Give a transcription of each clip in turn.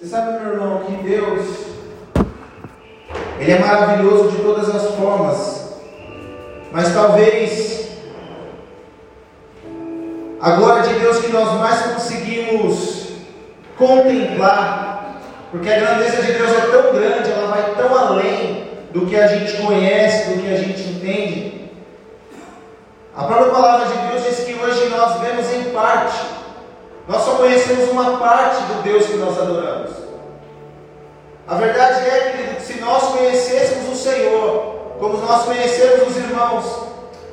Você sabe, meu irmão, que Deus, Ele é maravilhoso de todas as formas, mas talvez a glória de Deus que nós mais conseguimos contemplar, porque a grandeza de Deus é tão grande, ela vai tão além do que a gente conhece, do que a gente entende. A própria palavra de Deus diz que hoje nós vemos em parte, nós só conhecemos uma parte do Deus que nós adoramos. A verdade é, querido, que se nós conhecêssemos o Senhor, como nós conhecemos os irmãos,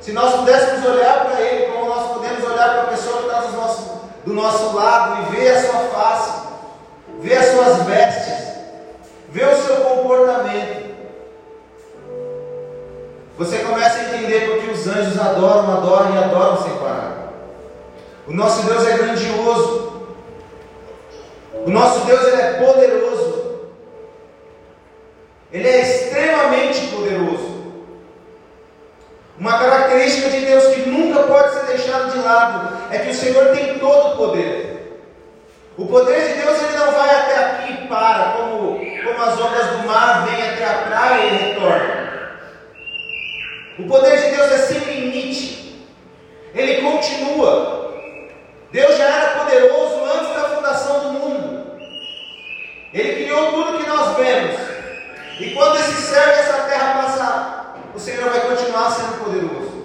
se nós pudéssemos olhar para Ele como nós podemos olhar para a pessoa que está do nosso, do nosso lado e ver a sua face, ver as suas vestes, ver o seu comportamento, você começa a entender porque os anjos adoram, adoram e adoram sem parar. O nosso Deus é grandioso. O nosso Deus ele é poderoso. Ele é extremamente poderoso. Uma característica de Deus que nunca pode ser deixada de lado é que o Senhor tem todo o poder. O poder de Deus ele não vai até aqui e para, como, como as ondas do mar vêm até a praia e retornam. O poder de Deus é sem limite. Ele continua. Deus já era poderoso antes da fundação do mundo. Ele criou tudo que nós vemos. E quando esse céu e essa terra passar, o Senhor vai continuar sendo poderoso.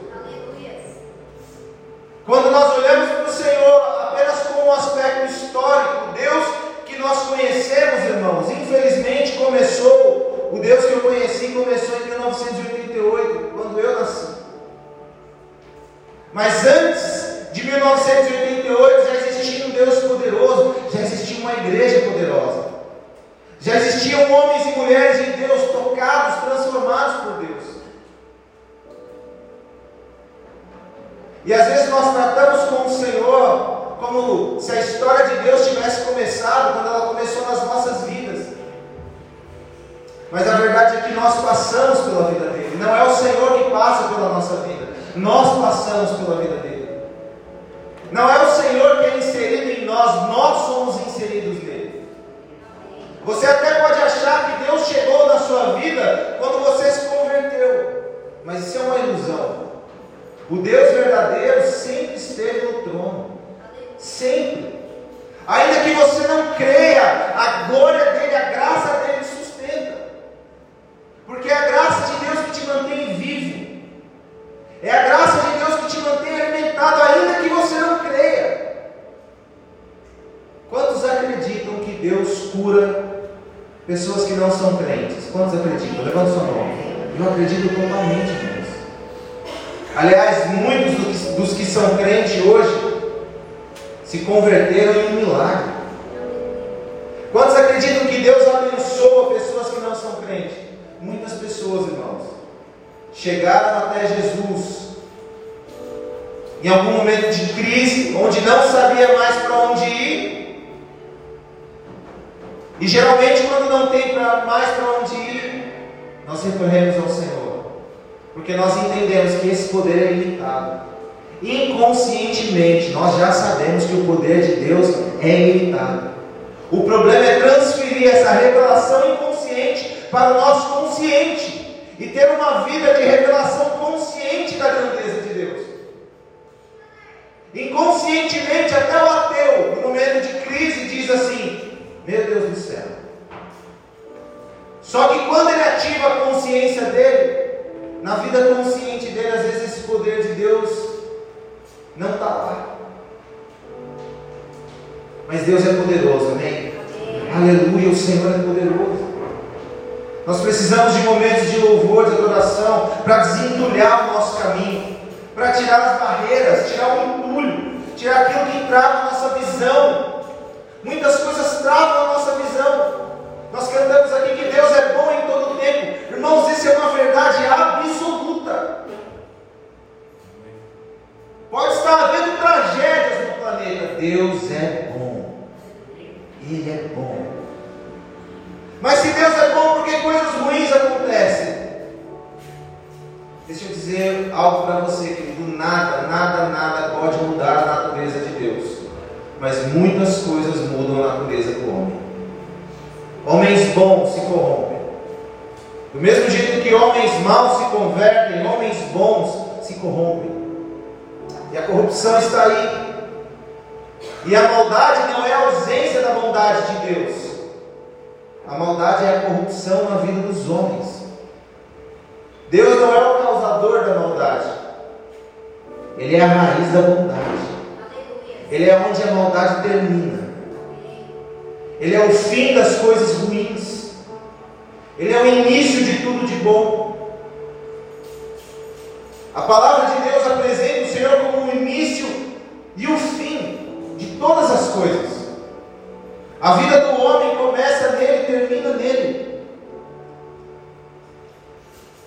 Quando nós olhamos para o Senhor apenas como um aspecto histórico, Deus que nós conhecemos, irmãos, infelizmente começou, o Deus que eu conheci começou em 1988, quando eu nasci. Mas antes de 1988 já existia um Deus poderoso, já existia uma igreja poderosa. Já existiam homens e mulheres de Deus tocados, transformados por Deus. E às vezes nós tratamos com o Senhor como se a história de Deus tivesse começado quando ela começou nas nossas vidas. Mas a verdade é que nós passamos pela vida dele. Não é o Senhor que passa pela nossa vida. Nós passamos pela vida dele. Não é o Senhor que é inserido em nós, nós somos inseridos nele. Você até pode achar que Deus chegou na sua vida quando você se converteu, mas isso é uma ilusão. O Deus verdadeiro sempre esteve no trono. Sempre. Ainda que você não creia, a glória dele, a graça dele sustenta. Porque é a graça de Deus que te mantém vivo. É a graça de Deus que te mantém alimentado, ainda que você não creia. Quantos acreditam que Deus cura pessoas que não são crentes? Quantos acreditam? Levanta sua mão. Eu acredito totalmente nisso. Aliás, muitos dos, que são crentes hoje se converteram em um milagre. Quantos acreditam que Deus abençoa pessoas que não são crentes? Muitas pessoas, irmãos, chegaram até Jesus em algum momento de crise, onde não sabia mais para onde ir. E geralmente, quando não tem pra, mais para onde ir, nós recorremos ao Senhor, porque nós entendemos que esse poder é limitado. Inconscientemente, nós já sabemos que o poder de Deus é ilimitado. O problema é transferir essa revelação inconsciente para o nosso consciente e ter uma vida de revelação consciente da grandeza de Deus. Inconscientemente, até o ateu, no momento de crise, diz assim: Meu Deus do céu. Só que quando ele ativa a consciência dele, na vida consciente dele, às vezes esse poder de Deus não está lá. Mas Deus é poderoso, amém? Aleluia, o Senhor é poderoso. Nós precisamos de momentos de louvor, de adoração, para desentulhar o nosso caminho, para tirar as barreiras, tirar o entulho, tirar aquilo que trava a nossa visão. Muitas coisas travam a nossa visão. Nós cantamos aqui que Deus é bom em todo tempo. Irmãos, isso é uma verdade absoluta. Pode estar havendo tragédias no planeta. Deus é bom. Ele é bom. Mas se Deus é bom, por que coisas ruins acontecem? Deixa eu dizer algo para você, querido. Nada, nada, nada pode mudar a natureza. Mas muitas coisas mudam a natureza do homem. bons se corrompem. Do mesmo jeito que homens maus se convertem, homens bons se corrompem. E a corrupção está aí. E a maldade não é a ausência da bondade de Deus. A maldade é a corrupção na vida dos homens. Deus não é o causador da maldade. Ele é a raiz da bondade. Ele é onde a maldade termina. Ele é o fim das coisas ruins. Ele é o início de tudo de bom. A palavra de Deus apresenta o Senhor como o início e o fim de todas as coisas. A vida do homem começa nele e termina nele.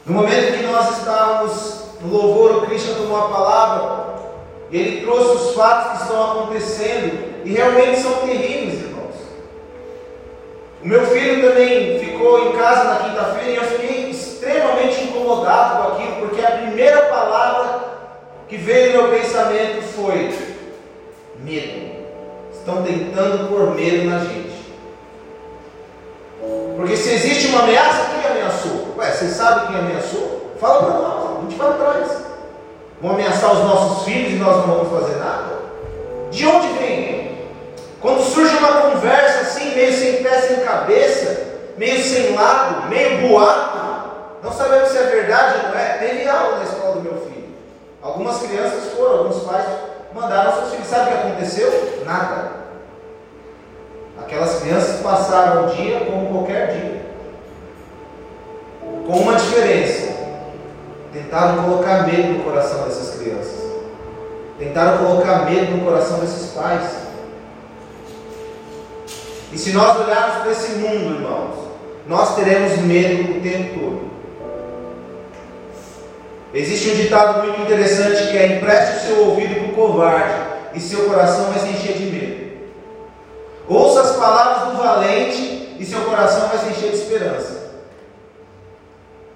No momento que nós estávamos no louvor, o Cristo tomou a palavra, ele trouxe os fatos que estão acontecendo e realmente são terríveis, irmãos. O meu filho também ficou em casa na quinta-feira e eu fiquei extremamente incomodado com aquilo, porque a primeira palavra que veio no meu pensamento foi medo. Estão tentando pôr medo na gente. Porque se existe uma ameaça, quem ameaçou? Ué, você sabe quem ameaçou? Fala para nós, a gente vai atrás. Vão ameaçar os nossos filhos e nós não vamos fazer nada? De onde vem? Quando surge uma conversa assim, meio sem pé, sem cabeça, meio sem lado, meio boato, não sabemos se é verdade ou não é. Teve aula na escola do meu filho. Algumas crianças foram, alguns pais mandaram seus filhos. Sabe o que aconteceu? Nada. Aquelas crianças passaram o dia como qualquer dia. Com uma diferença. Tentaram colocar medo no coração dessas crianças. Tentaram colocar medo no coração desses pais. E se nós olharmos para esse mundo, irmãos, nós teremos medo o tempo todo. Existe um ditado muito interessante que é: empreste o seu ouvido para o covarde, e seu coração vai se encher de medo. Ouça as palavras do valente, e seu coração vai se encher de esperança.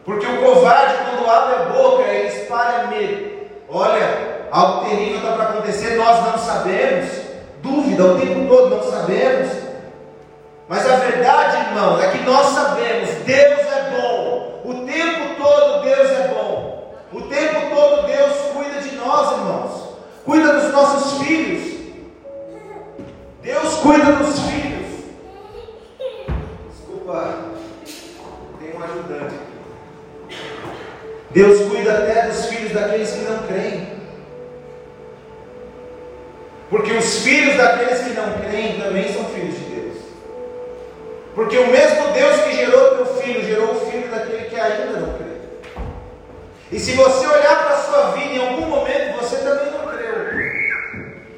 Porque o covarde, quando abre a boca, ele espalha medo. Olha, algo terrível está para acontecer, nós não sabemos. Dúvida o tempo todo, não sabemos. Mas a verdade, irmão, é que nós sabemos, Deus é bom. O tempo todo Deus é bom. O tempo todo Deus cuida de nós, irmãos. Cuida dos nossos filhos. Deus cuida dos filhos. Desculpa, tem um ajudante aqui. Deus cuida até dos filhos daqueles que não creem. Porque os filhos daqueles que não creem também são filhos de Deus. Porque o mesmo Deus que gerou teu filho, gerou o filho daquele que ainda não crê. E se você olhar para a sua vida, em algum momento você também não creu.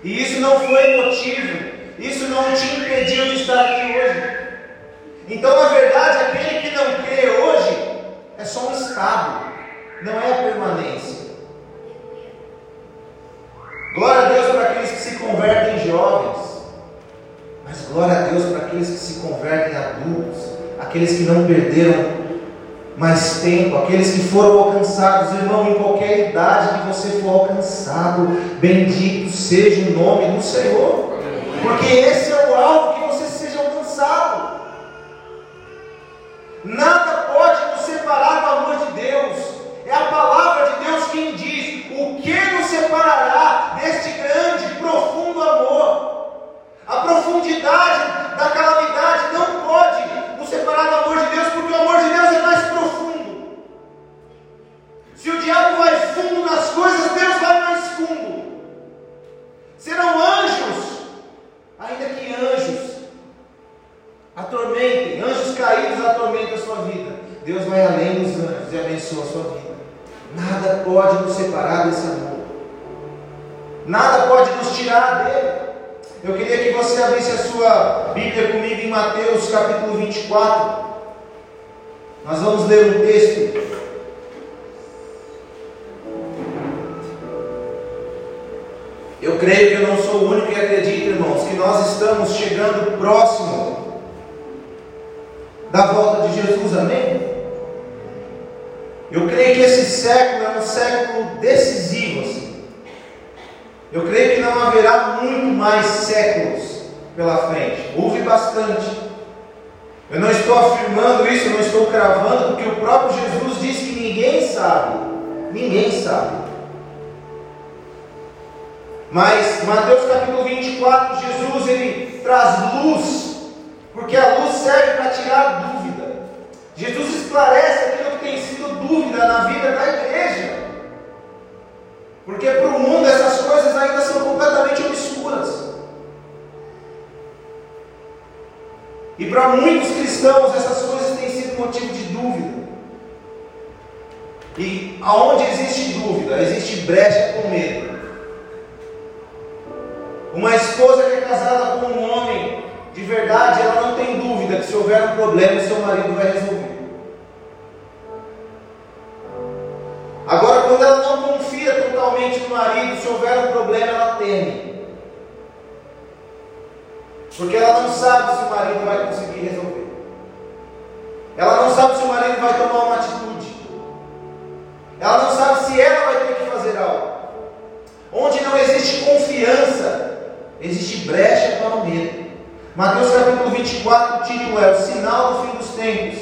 E isso não foi motivo, isso não te impediu de estar aqui hoje. Então, na verdade, aquele que não crê hoje é só um estado não é a permanência. Glória a Deus para aqueles que se convertem jovens, mas glória a Deus para aqueles que se convertem adultos, aqueles que não perderam mais tempo, aqueles que foram alcançados, irmão, em qualquer idade que você for alcançado, bendito seja o nome do Senhor, porque esse E aonde existe dúvida, existe brecha com medo. Uma esposa que é casada com um homem de verdade, ela não tem dúvida que se houver um problema, seu marido vai resolver. Agora, quando ela não confia totalmente no marido, se houver um problema, ela teme. Porque ela não sabe se o marido vai conseguir brecha para o medo. Mateus capítulo 24, o título é O Sinal do Fim dos Tempos.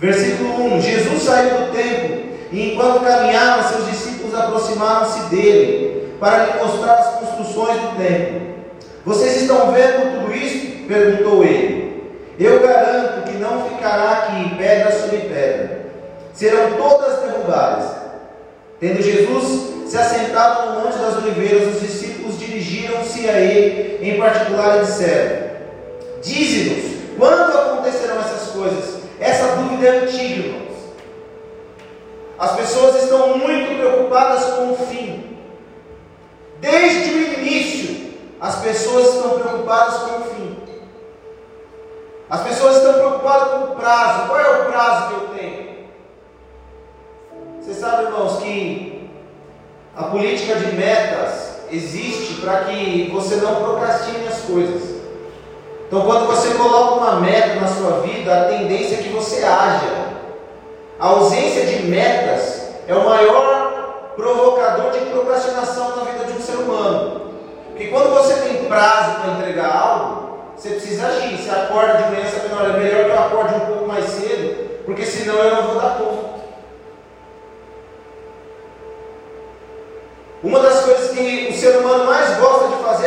Versículo 1: Jesus saiu do templo e enquanto caminhava, seus discípulos aproximaram-se dele para lhe mostrar as construções do templo. Vocês estão vendo tudo isso? perguntou ele. Eu garanto que não ficará aqui pedra sobre pedra. Serão todas derrubadas. Tendo Jesus se assentado no Monte das Oliveiras, os discípulos dirigiram-se a ele, em particular, e disseram: Dize-nos, quando acontecerão essas coisas? Essa dúvida é antiga, irmãos. As pessoas estão muito preocupadas com o fim. Desde o início, as pessoas estão preocupadas com o fim. As pessoas estão preocupadas com o prazo. Qual é o prazo que eu tenho? Você sabe, irmãos, que a política de metas existe para que você não procrastine as coisas. Então, quando você coloca uma meta na sua vida, a tendência é que você haja. A ausência de metas é o maior provocador de procrastinação na vida de um ser humano. Porque quando você tem prazo para entregar algo, você precisa agir. Você acorda de manhã sabendo, olha, é melhor que eu acorde um pouco mais cedo, porque senão eu não vou dar conta. Uma das coisas que o ser humano mais gosta de fazer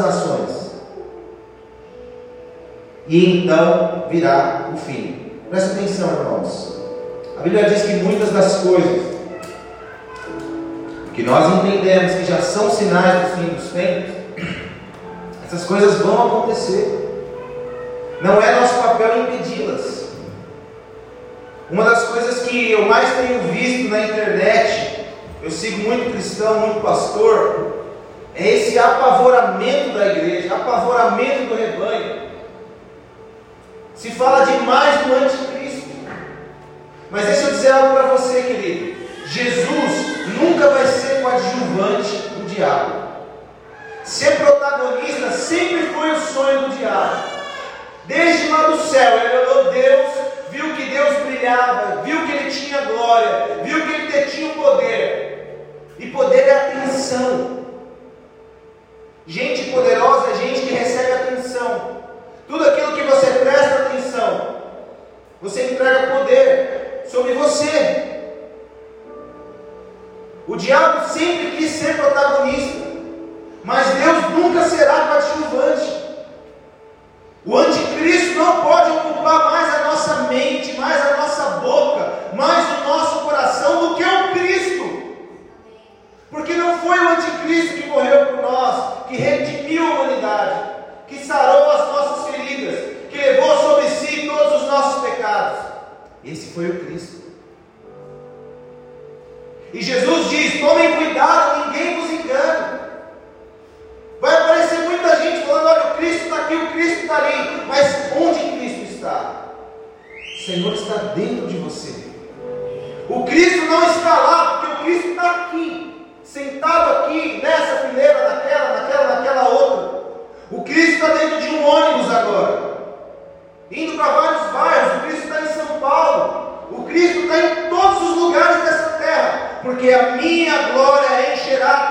nações e então virá o fim. Presta atenção, irmãos. A Bíblia diz que muitas das coisas que nós entendemos que já são sinais do fim dos tempos, essas coisas vão acontecer. Não é nosso papel impedi-las. Uma das coisas que eu mais tenho visto na internet, eu sigo muito cristão, muito pastor, é esse apavoramento da igreja, apavoramento do rebanho. Se fala demais do anticristo. Mas deixa eu dizer algo para você, querido. Jesus nunca vai ser coadjuvante do diabo. Ser protagonista sempre foi o sonho do diabo. Desde lá do céu, ele olhou Deus, viu que Deus brilhava, viu que ele tinha glória, viu que ele detinha o poder. E poder é atenção. Gente poderosa é gente que recebe atenção. Tudo aquilo que você presta atenção, você entrega poder sobre você. O diabo sempre quis ser protagonista, mas Deus nunca será coadjuvante. O anticristo não pode ocupar mais a nossa mente, mais a nossa boca, mais o nosso coração do que o. Porque não foi o anticristo que morreu por nós, que redimiu a humanidade, que sarou as nossas feridas, que levou sobre si todos os nossos pecados. Esse foi o Cristo. E Jesus diz: tomem cuidado, ninguém vos engane. Vai aparecer muita gente falando: olha, o Cristo está aqui, o Cristo está ali. Mas onde Cristo está? O Senhor está dentro de você. O Cristo não está lá, porque o Cristo está aqui, sentado aqui, nessa fileira, naquela, naquela, naquela outra. O Cristo está dentro de um ônibus agora, indo para vários bairros. O Cristo está em São Paulo. O Cristo está em todos os lugares dessa terra, porque a minha glória encherá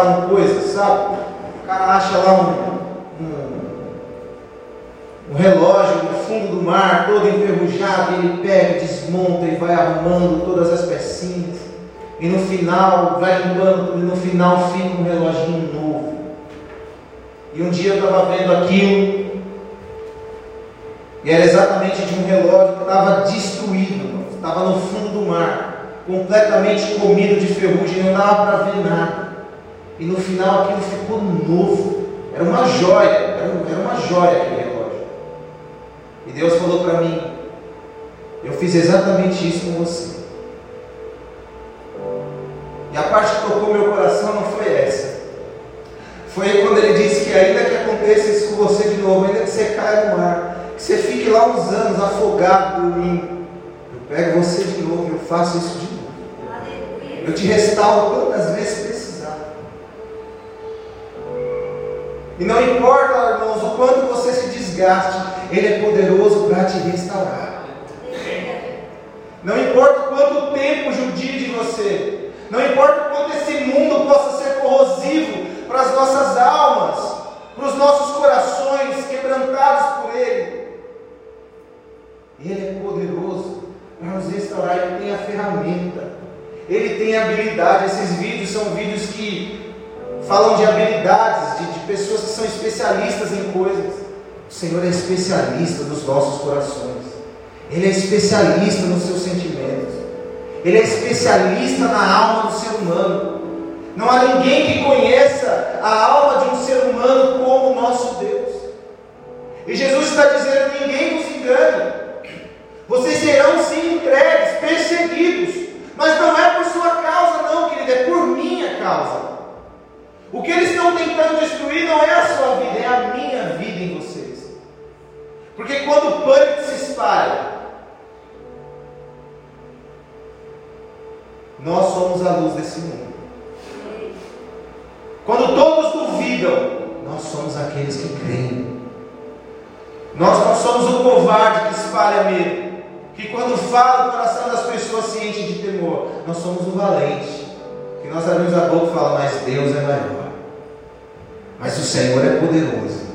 restauram coisas, sabe? O cara acha lá um, um um relógio no fundo do mar, todo enferrujado, ele pega, desmonta e vai arrumando todas as pecinhas. E no final, vai limpando e no final fica um reloginho novo. E um dia eu estava vendo aquilo, e era exatamente de um relógio que estava destruído, estava no fundo do mar, completamente comido de ferrugem, não dava para ver nada. E no final aquilo ficou novo, era uma joia, era uma joia aquele relógio. E Deus falou para mim: Eu fiz exatamente isso com você. E a parte que tocou meu coração não foi essa. Foi quando ele disse que ainda que aconteça isso com você de novo, ainda que você caia no mar, que você fique lá uns anos afogado, dormindo, eu pego você de novo e eu faço isso de novo. Eu te restauro quantas vezes precisar. E não importa, irmãos, o quanto você se desgaste, Ele é poderoso para te restaurar. Não importa quanto tempo judie de você, não importa quanto esse mundo possa ser corrosivo para as nossas almas, para os nossos corações quebrantados por Ele. Ele é poderoso para nos restaurar, Ele tem a ferramenta, Ele tem a habilidade. Esses vídeos são vídeos que falam de habilidades, de, de pessoas que são especialistas em coisas. O Senhor é especialista nos nossos corações. Ele é especialista nos seus sentimentos. Ele é especialista na alma do ser humano. Não há ninguém que conheça a alma de um ser humano como o nosso Deus. E Jesus está dizendo: ninguém vos engane. Vocês serão sim entregues, perseguidos. Mas não é por sua causa, não, querido, é por minha causa. O que eles estão tentando destruir não é a sua vida, é a minha vida em vocês. Porque quando o pânico se espalha, nós somos a luz desse mundo. Quando todos duvidam, nós somos aqueles que creem. Nós não somos o covarde que espalha medo, que quando fala o coração das pessoas se enche de temor. Nós somos o valente nós abrimos a boca e falamos, mas Deus é maior. Mas o Senhor é poderoso.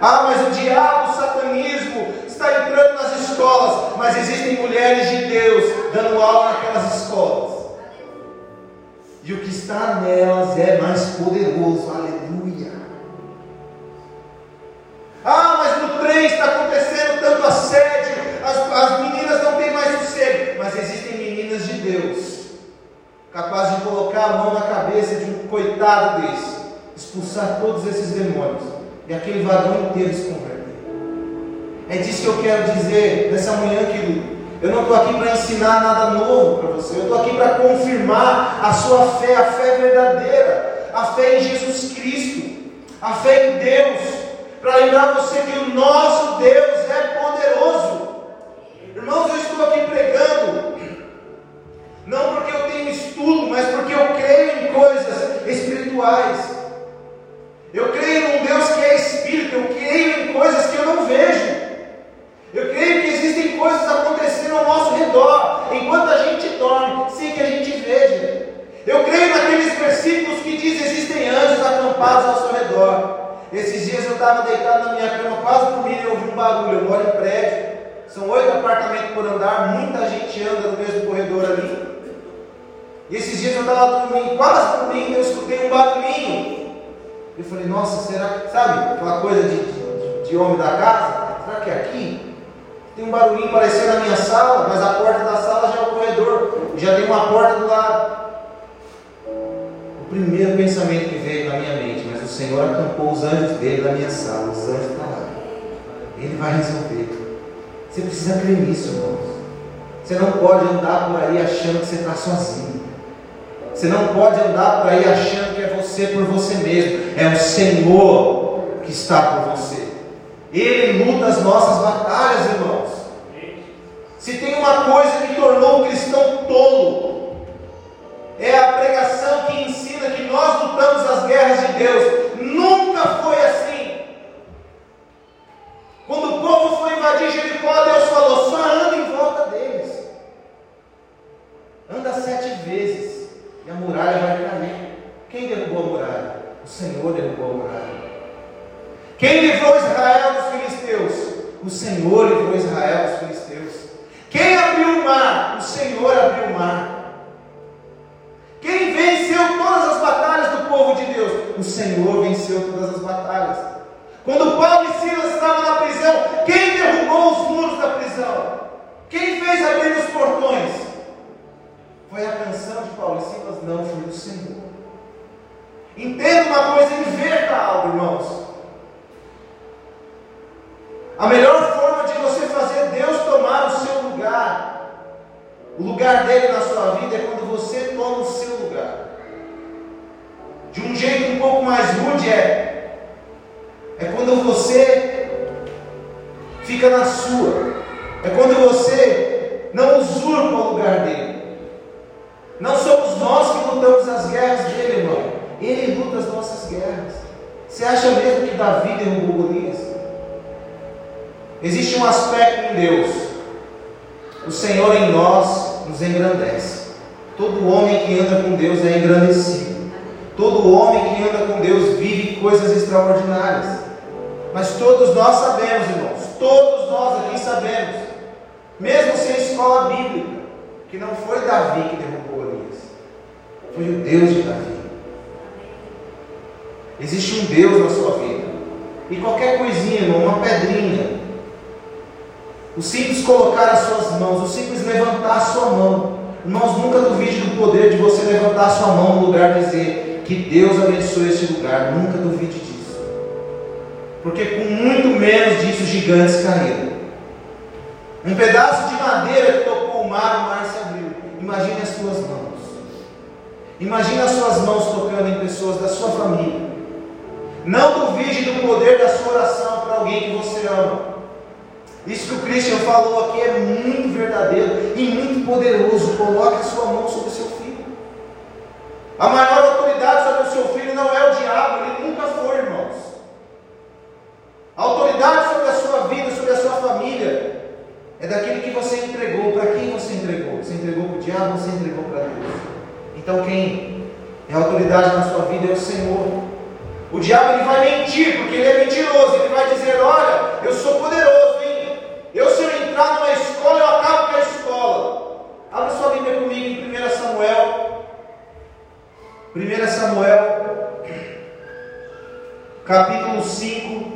Ah, mas o diabo, o satanismo está entrando nas escolas, mas existem mulheres de Deus dando aula naquelas escolas. E o que está nelas é mais poderoso. Aleluia. Ah, mas no trem está acontecendo tanto assédio, as, as meninas não têm mais sossego. Mas existem meninas de Deus, capazes de colocar a mão na cabeça de um coitado desse, expulsar todos esses demônios, e aquele vagão inteiro se converter. É disso que eu quero dizer nessa manhã, querido. Eu não estou aqui para ensinar nada novo para você, eu estou aqui para confirmar a sua fé, a fé verdadeira, a fé em Jesus Cristo, a fé em Deus, para lembrar você que o nosso Deus é espirituais. Eu creio num Deus que é espírito, eu creio em coisas que eu não vejo. Eu creio que existem coisas acontecendo ao nosso redor, enquanto a gente dorme, sem que a gente veja. Eu creio naqueles versículos que diz existem anjos acampados ao seu redor. Esses dias eu estava deitado na minha cama, quase dormindo, e ouvi um barulho. Eu moro em prédio, são oito apartamentos por andar, muita gente anda no mesmo corredor ali. E esses dias eu estava dormindo, quase dormindo, eu escutei um barulhinho. Eu falei, nossa, será que, sabe, aquela coisa de, de, de homem da casa? Será que é aqui? Tem um barulhinho parecendo na minha sala, mas a porta da sala já é o corredor, já tem uma porta do lado. O primeiro pensamento que veio na minha mente, mas o Senhor acampou os anjos dele na minha sala, os anjos estão lá. Ele vai resolver. Você precisa crer nisso, irmãos. Você não pode andar por aí achando que você está sozinho. Você não pode andar por aí achando que é você por você mesmo. É o Senhor que está por você. Ele luta as nossas batalhas, irmãos. Se tem uma coisa que tornou o cristão tolo, é a pregação que ensina que nós lutamos as guerras de Deus. Nunca foi assim. Quando o povo foi invadir Jericó, Deus falou: só anda em volta deles. Anda sete vezes e a muralha vai cair. Quem derrubou a muralha? O Senhor derrubou a muralha. Quem livrou Israel dos filisteus? O Senhor livrou Israel dos filisteus. Quem abriu o mar? O Senhor abriu o mar. Quem venceu todas as batalhas do povo de Deus? O Senhor venceu todas as batalhas. Quando Paulo e Silas estavam na prisão, quem derrubou os muros da prisão? Quem fez abrir os portões? Foi a canção de Paulo e Silas? Não, foi o Senhor. Entenda uma coisa, inverta algo, irmãos. A melhor forma de você fazer Deus tomar o seu lugar, o lugar dele na sua vida, é quando você toma o seu lugar. De um jeito um pouco mais rude é, é quando você fica na sua, é quando você não usurpa o lugar dele. Guerras dele, irmão. Ele luta as nossas guerras. Você acha mesmo que Davi derrubou Golias? Existe um aspecto em Deus. O Senhor em nós nos engrandece. Todo homem que anda com Deus é engrandecido. Todo homem que anda com Deus vive coisas extraordinárias. Mas todos nós sabemos, irmãos, todos nós aqui sabemos, mesmo sem escola bíblica, que não foi Davi que derrubou foi o Deus de Davi. Existe um Deus na sua vida. E qualquer coisinha, irmão, uma pedrinha, o simples colocar as suas mãos, o simples levantar a sua mão. Irmãos, nunca duvide do poder de você levantar a sua mão no lugar e dizer que Deus abençoe esse lugar. Nunca duvide disso. Porque com muito menos disso gigantes caíram. Um pedaço de madeira que tocou o mar, o mar se abriu. Imagine as suas mãos. Imagine as suas mãos tocando em pessoas da sua família. Não duvide do poder da sua oração para alguém que você ama. Isso que o Christian falou aqui é muito verdadeiro e muito poderoso. Coloque a sua mão sobre o seu filho. A maior autoridade sobre o seu filho não é o diabo, ele nunca foi, irmãos. A autoridade sobre a sua vida, sobre a sua família, é daquele que você entregou. Para quem você entregou? Você entregou para o diabo ou você entregou para Deus? Então quem é autoridade na sua vida é o Senhor. O diabo ele vai mentir, porque ele é mentiroso. Ele vai dizer: Olha, eu sou poderoso, hein? Eu, se eu entrar numa escola, eu acabo com a escola. Abra sua Bíblia comigo em 1 Samuel. 1 Samuel, capítulo 5,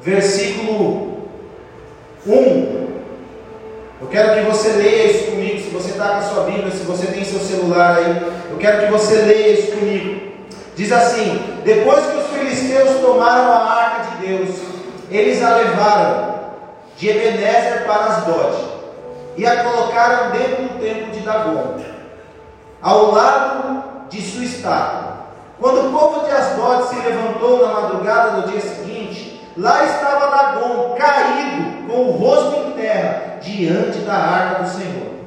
versículo 1. Eu quero que você leia isso. Se você está com a sua Bíblia, se você tem seu celular aí, eu quero que você leia isso comigo. Diz assim: Depois que os filisteus tomaram a arca de Deus, eles a levaram de Ebenezer para Asdod e a colocaram dentro do templo de Dagon, ao lado de sua estátua. Quando o povo de Asdod se levantou na madrugada do dia seguinte, lá estava Dagon caído, com o rosto em terra, diante da arca do Senhor.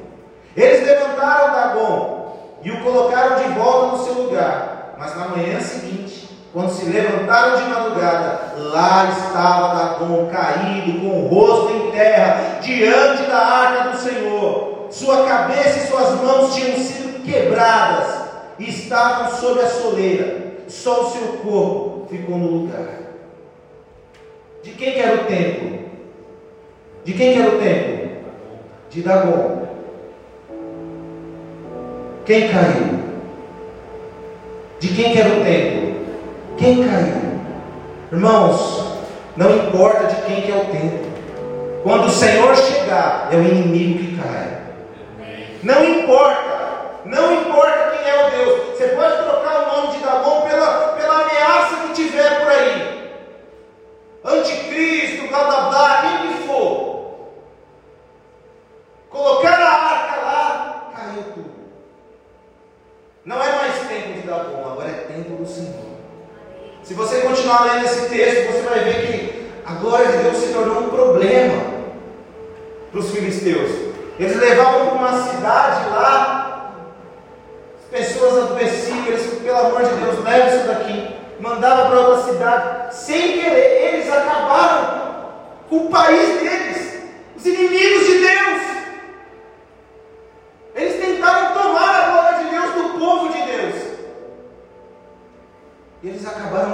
Eles levantaram Dagon e o colocaram de volta no seu lugar mas na manhã seguinte, quando se levantaram de madrugada, lá estava Dagon caído, com o rosto em terra, diante da arca do Senhor. Sua cabeça e suas mãos tinham sido quebradas e estavam sob a soleira. Só o seu corpo ficou no lugar. De quem que era o templo? De quem que era o templo? De Dagon. Quem caiu? De quem que era o templo? Quem caiu? Irmãos, não importa de quem que é o templo. Quando o Senhor chegar, é o inimigo que cai. Não importa, não importa quem é o Deus. Você pode trocar o nome de Dagon pela, pela ameaça que tiver por aí. Anticristo, blá blá blá, quem que for. Colocar a arca lá, caiu tudo. Não é mais tempo de Dagon, agora é tempo do Senhor. Se você continuar lendo esse texto, você vai ver que a glória de Deus se tornou um problema para os filisteus. Eles levavam para uma cidade lá, as pessoas adoeciam, eles, pelo amor de Deus, leva isso daqui. Mandava para outra cidade, sem querer, eles acabaram com o país deles, os inimigos de Deus.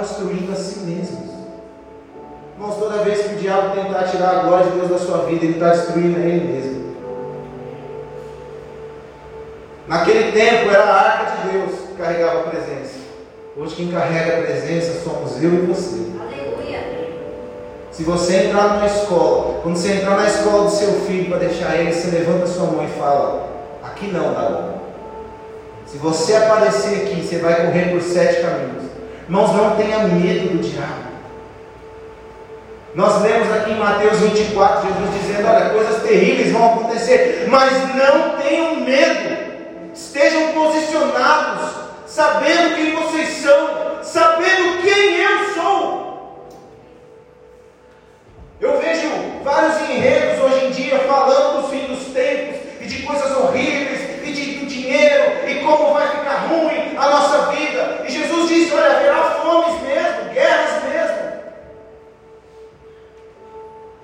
Destruindo a si mesmos. Irmãos, toda vez que o diabo tentar tirar a glória de Deus da sua vida, ele está destruindo a ele mesmo. Naquele tempo era a arca de Deus que carregava a presença. Hoje quem carrega a presença somos eu e você. Aleluia. Se você entrar numa escola, quando você entrar na escola do seu filho para deixar ele, você levanta sua mão e fala: Aqui não, Dagon. Se você aparecer aqui, você vai correr por sete caminhos. Irmãos, não tenha medo do diabo. Nós lemos aqui em Mateus 24, Jesus dizendo: Olha, coisas terríveis vão acontecer, mas não tenham medo. Estejam posicionados, sabendo quem vocês são, sabendo quem eu sou. Eu vejo vários enredos hoje em dia falando dos fins dos tempos e de coisas horríveis e do dinheiro e como vai ficar ruim a nossa vida. E Jesus disse: Olha, haverá fomes mesmo, guerras mesmo.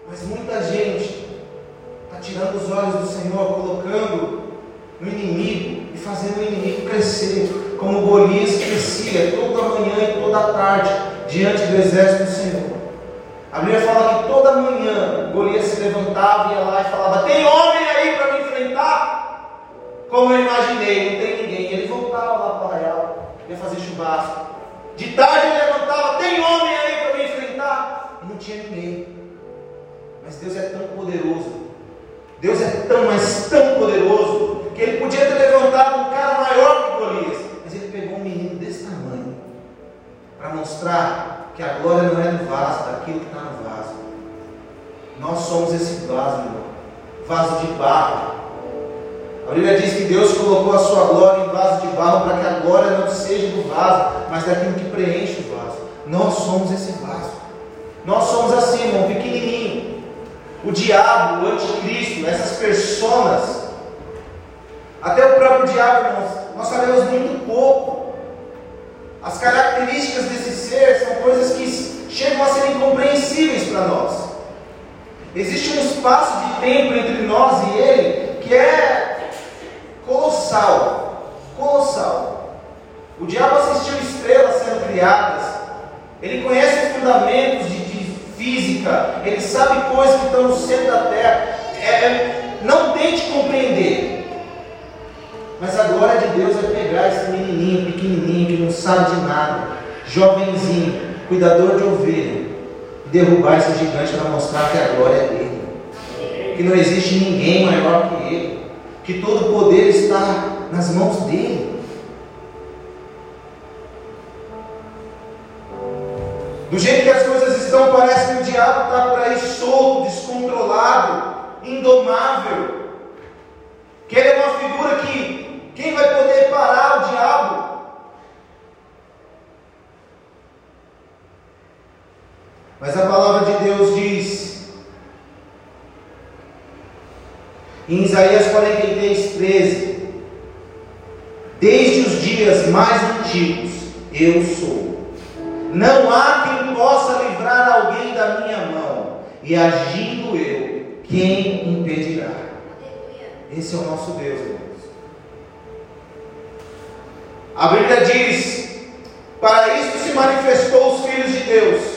Mas muita gente está tirando os olhos do Senhor, colocando no inimigo e fazendo o inimigo crescer, como Golias crescia toda manhã e toda tarde diante do exército do Senhor. A Bíblia fala que toda manhã Golias se levantava, ia lá e falava: Tem homem aí para me enfrentar? Como eu imaginei, não tem ninguém. Ele voltava lá para o arraial, ia fazer churrasco. De tarde ele levantava: Tem homem aí para me enfrentar? Não tinha ninguém. Mas Deus é tão poderoso. Deus é tão, mas tão poderoso, que ele podia ter levantado um cara maior a sua glória em vaso de barro para que a glória não seja do vaso, mas daquilo que preenche o vaso. Nós somos esse vaso. Nós somos assim, irmão, pequenininho. O diabo, o anticristo, essas personas, até o próprio diabo, irmãos, nós sabemos muito pouco. As características desse ser são coisas que chegam a ser incompreensíveis para nós. Existe um espaço de tempo entre nós e Ele que é colossal. Colossal. O diabo assistiu estrelas sendo criadas. Ele conhece os fundamentos de, de física. Ele sabe coisas que estão no centro da terra. É, é, não tente compreender. Mas a glória de Deus é pegar esse menininho pequenininho que não sabe de nada, jovenzinho, cuidador de ovelha, e derrubar esse gigante para mostrar que a glória é dele. Que não existe ninguém maior que ele. Que todo o poder está nas mãos dele. Do jeito que as coisas estão, parece que o diabo está por aí solto, descontrolado, indomável. Que ele é uma figura que quem vai poder parar o diabo? Mas a palavra de Deus diz em Isaías 43, 13: Desde os dias mais antigos eu sou. Não há quem possa livrar alguém da minha mão, e agindo eu, quem impedirá? Esse é o nosso Deus, irmãos. A Bíblia diz: Para isso se manifestou os filhos de Deus.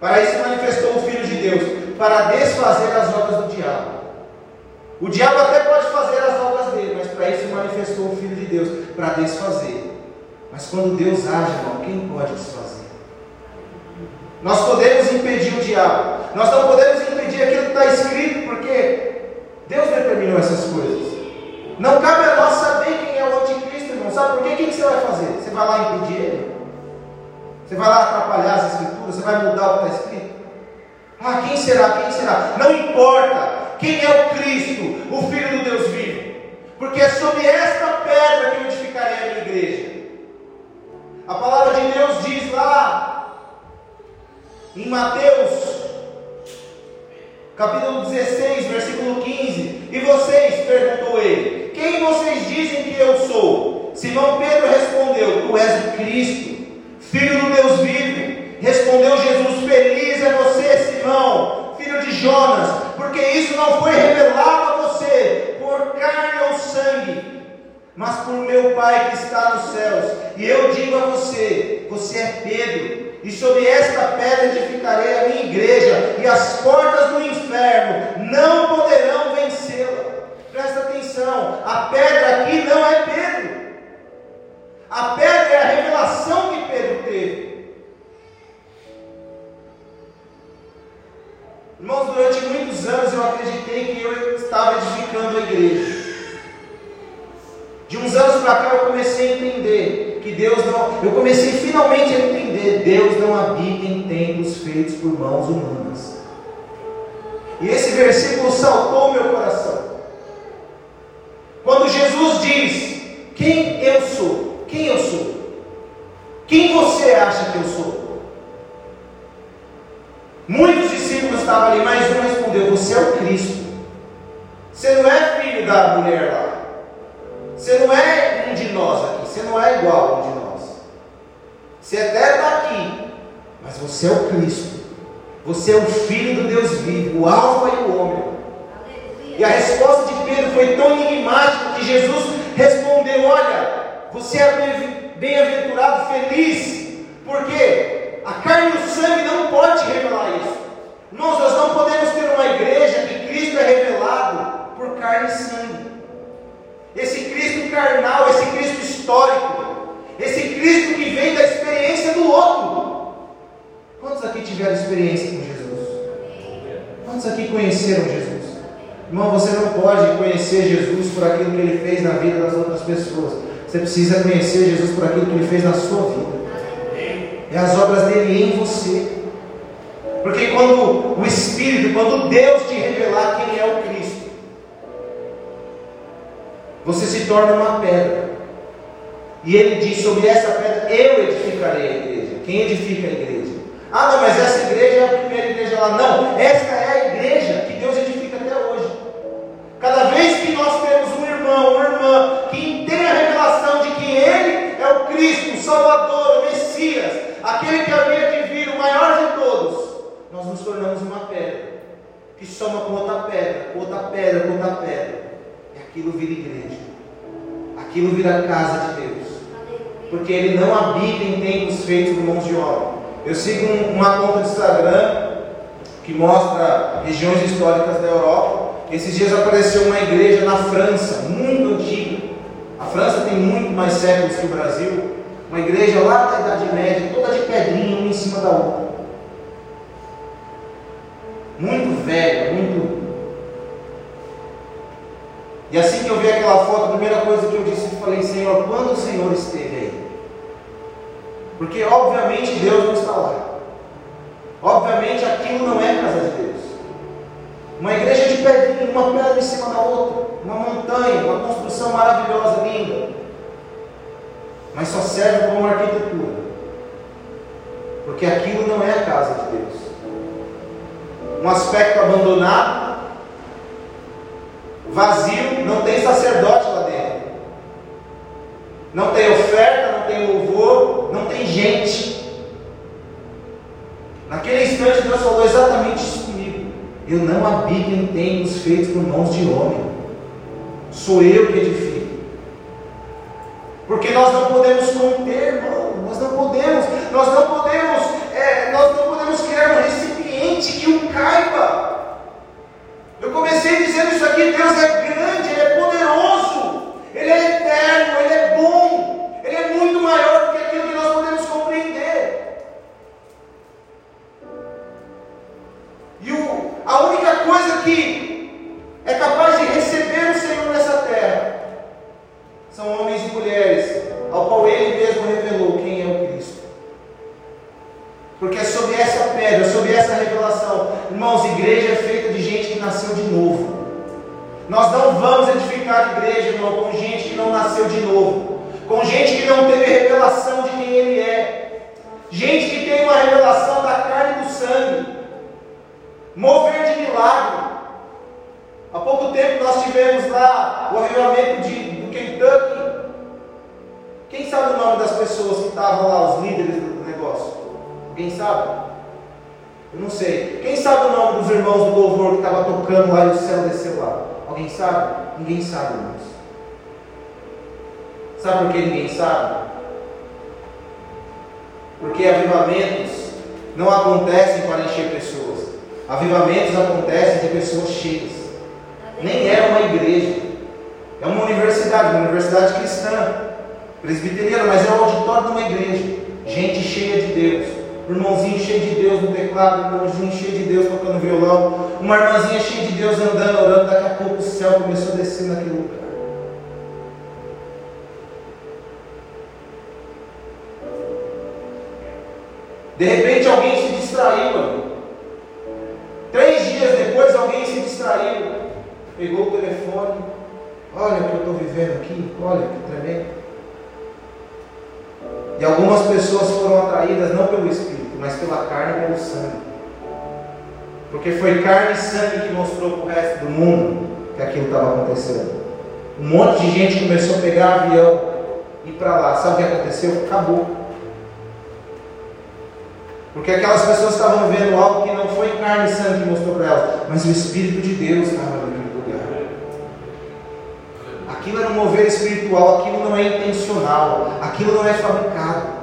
Para isso se manifestou o Filho de Deus, para desfazer as obras do diabo. O diabo até pode fazer as obras dele, mas para isso manifestou o Filho de Deus, para desfazer. Mas quando Deus age, irmão, quem pode desfazer? Nós podemos impedir o diabo, nós não podemos impedir aquilo que está escrito, porque Deus determinou essas coisas. Não cabe a nós saber quem é o anticristo, irmão. Sabe por quê? O que você vai fazer? Você vai lá impedir ele? Você vai lá atrapalhar as escrituras? Você vai mudar o que está escrito? Ah, quem será? Quem será? Não importa. Quem é o Cristo, o Filho do Deus vivo? Porque é sobre esta pedra que eu edificarei a minha igreja. A palavra de Deus diz lá em Mateus capítulo 16, versículo 15. E vocês, perguntou ele, quem vocês dizem que eu sou? Simão Pedro respondeu: Tu és o Cristo, filho do Deus vivo. Respondeu Jesus: Feliz é você, Simão, filho de Jonas, porque isso não foi revelado a você por carne ou sangue, mas por meu Pai que está nos céus. E eu digo a você: Você é Pedro e sobre esta pedra edificarei a minha igreja, e as portas do inferno não poderão vencê-la. Presta atenção, a pedra aqui não é Pedro. A pedra é a revelação que Pedro teve. Irmãos, durante muitos anos eu acreditei que eu estava edificando a igreja. De uns anos para cá eu comecei a entender que Deus não. Eu comecei finalmente a entender: Deus não habita em templos feitos por mãos humanas. E esse versículo saltou meu coração. Quando Jesus diz: Quem eu sou? Quem eu sou? Quem você acha que eu sou? Muitos discípulos estavam ali, mas um respondeu: Você é o Cristo. Você não é filho da mulher lá. Você não é um de nós aqui, você não é igual a um de nós. Você até está aqui, mas você é o Cristo. Você é o Filho do Deus vivo, o Alfa e o Ômega. E a resposta de Pedro foi tão enigmática que Jesus respondeu: Olha, você é bem-aventurado, feliz, porque a carne e o sangue não pode revelar isso. Nós, nós não podemos ter uma igreja que Cristo é revelado por carne e sangue. Esse Cristo carnal, esse Cristo histórico, esse Cristo que vem da experiência do outro. Quantos aqui tiveram experiência com Jesus? Quantos aqui conheceram Jesus? Irmão, você não pode conhecer Jesus por aquilo que ele fez na vida das outras pessoas. Você precisa conhecer Jesus por aquilo que ele fez na sua vida é as obras dele em você. Porque quando o Espírito, quando Deus te revelar quem é o Cristo, você se torna uma pedra. E ele diz: sobre essa pedra eu edificarei a igreja. Quem edifica a igreja? Ah, não, mas essa igreja é a primeira igreja lá. Não, esta é a igreja que Deus edifica até hoje. Cada vez que nós temos um irmão, uma irmã que tem a revelação de que ele é o Cristo, o Salvador, o Messias, aquele que havia de vir, o maior de todos, nós nos tornamos uma pedra, que soma com outra pedra, com outra pedra, com outra pedra. E aquilo vira igreja, aquilo vira casa de Deus, porque ele não habita em templos feitos por mãos de homem. Eu sigo uma conta do Instagram que mostra regiões históricas da Europa. Esses dias apareceu uma igreja na França, muito antiga. A França tem muito mais séculos que o Brasil uma igreja lá da Idade Média, toda de pedrinha, uma em cima da outra. Muito velha, muito. E assim que eu vi aquela foto, a primeira coisa que eu disse, eu falei, Senhor, quando o Senhor esteve aí? Porque obviamente Deus não está lá. Obviamente aquilo não é casa de Deus. Uma igreja de pedrinha, uma pedra em cima da outra, uma montanha, uma construção maravilhosa, linda. Mas só serve como arquitetura. Porque aquilo não é a casa de Deus. Um aspecto abandonado, vazio, não tem sacerdote lá dentro. Não tem oferta, não tem louvor, não tem gente. Naquele instante Deus falou exatamente isso comigo. Eu não habito em templos feitos por mãos de homem. Sou eu que edifico. Porque nós não podemos conter, irmão. Nós não podemos. Nós não podemos. É, nós não podemos criar um recipiente que o caiba. Eu comecei dizendo isso aqui. Deus é grande. Ele é poderoso. Ele é essa revelação, irmãos, igreja é feita de gente que nasceu de novo. Nós não vamos edificar igreja, irmão, com gente que não nasceu de novo, com gente que não teve revelação de quem Ele é, gente que tem uma revelação da carne e do sangue mover de milagre. Há pouco tempo nós tivemos lá o avivamento de, do Kentucky. Quem sabe o nome das pessoas que estavam lá, os líderes do negócio? Alguém sabe? Eu não sei. Quem sabe o nome dos irmãos do louvor que estava tocando lá e o céu desceu lá? Alguém sabe? Ninguém sabe, irmãos. Sabe por que ninguém sabe? Porque avivamentos não acontecem para encher pessoas. Avivamentos acontecem de pessoas cheias. Nem é uma igreja. É uma universidade, uma universidade cristã, presbiteriana, mas é o auditório de uma igreja. Gente cheia de Deus. Irmãozinho cheio de Deus no teclado, irmãozinho cheio de Deus tocando violão, uma irmãzinha cheia de Deus andando, orando, daqui a pouco o céu começou a descer naquele lugar. De repente alguém se distraiu, amigo. Três dias depois alguém se distraiu, pegou o telefone, olha o que eu estou vivendo aqui, olha que tremendo. E algumas pessoas foram atraídas não pelo Espírito, mas pela carne e pelo sangue. Porque foi carne e sangue que mostrou para o resto do mundo que aquilo estava acontecendo. Um monte de gente começou a pegar avião e ir para lá. Sabe o que aconteceu? Acabou. Porque aquelas pessoas estavam vendo algo que não foi carne e sangue que mostrou para elas, mas o Espírito de Deus estava. Aquilo era um mover espiritual, aquilo não é intencional, aquilo não é fabricado.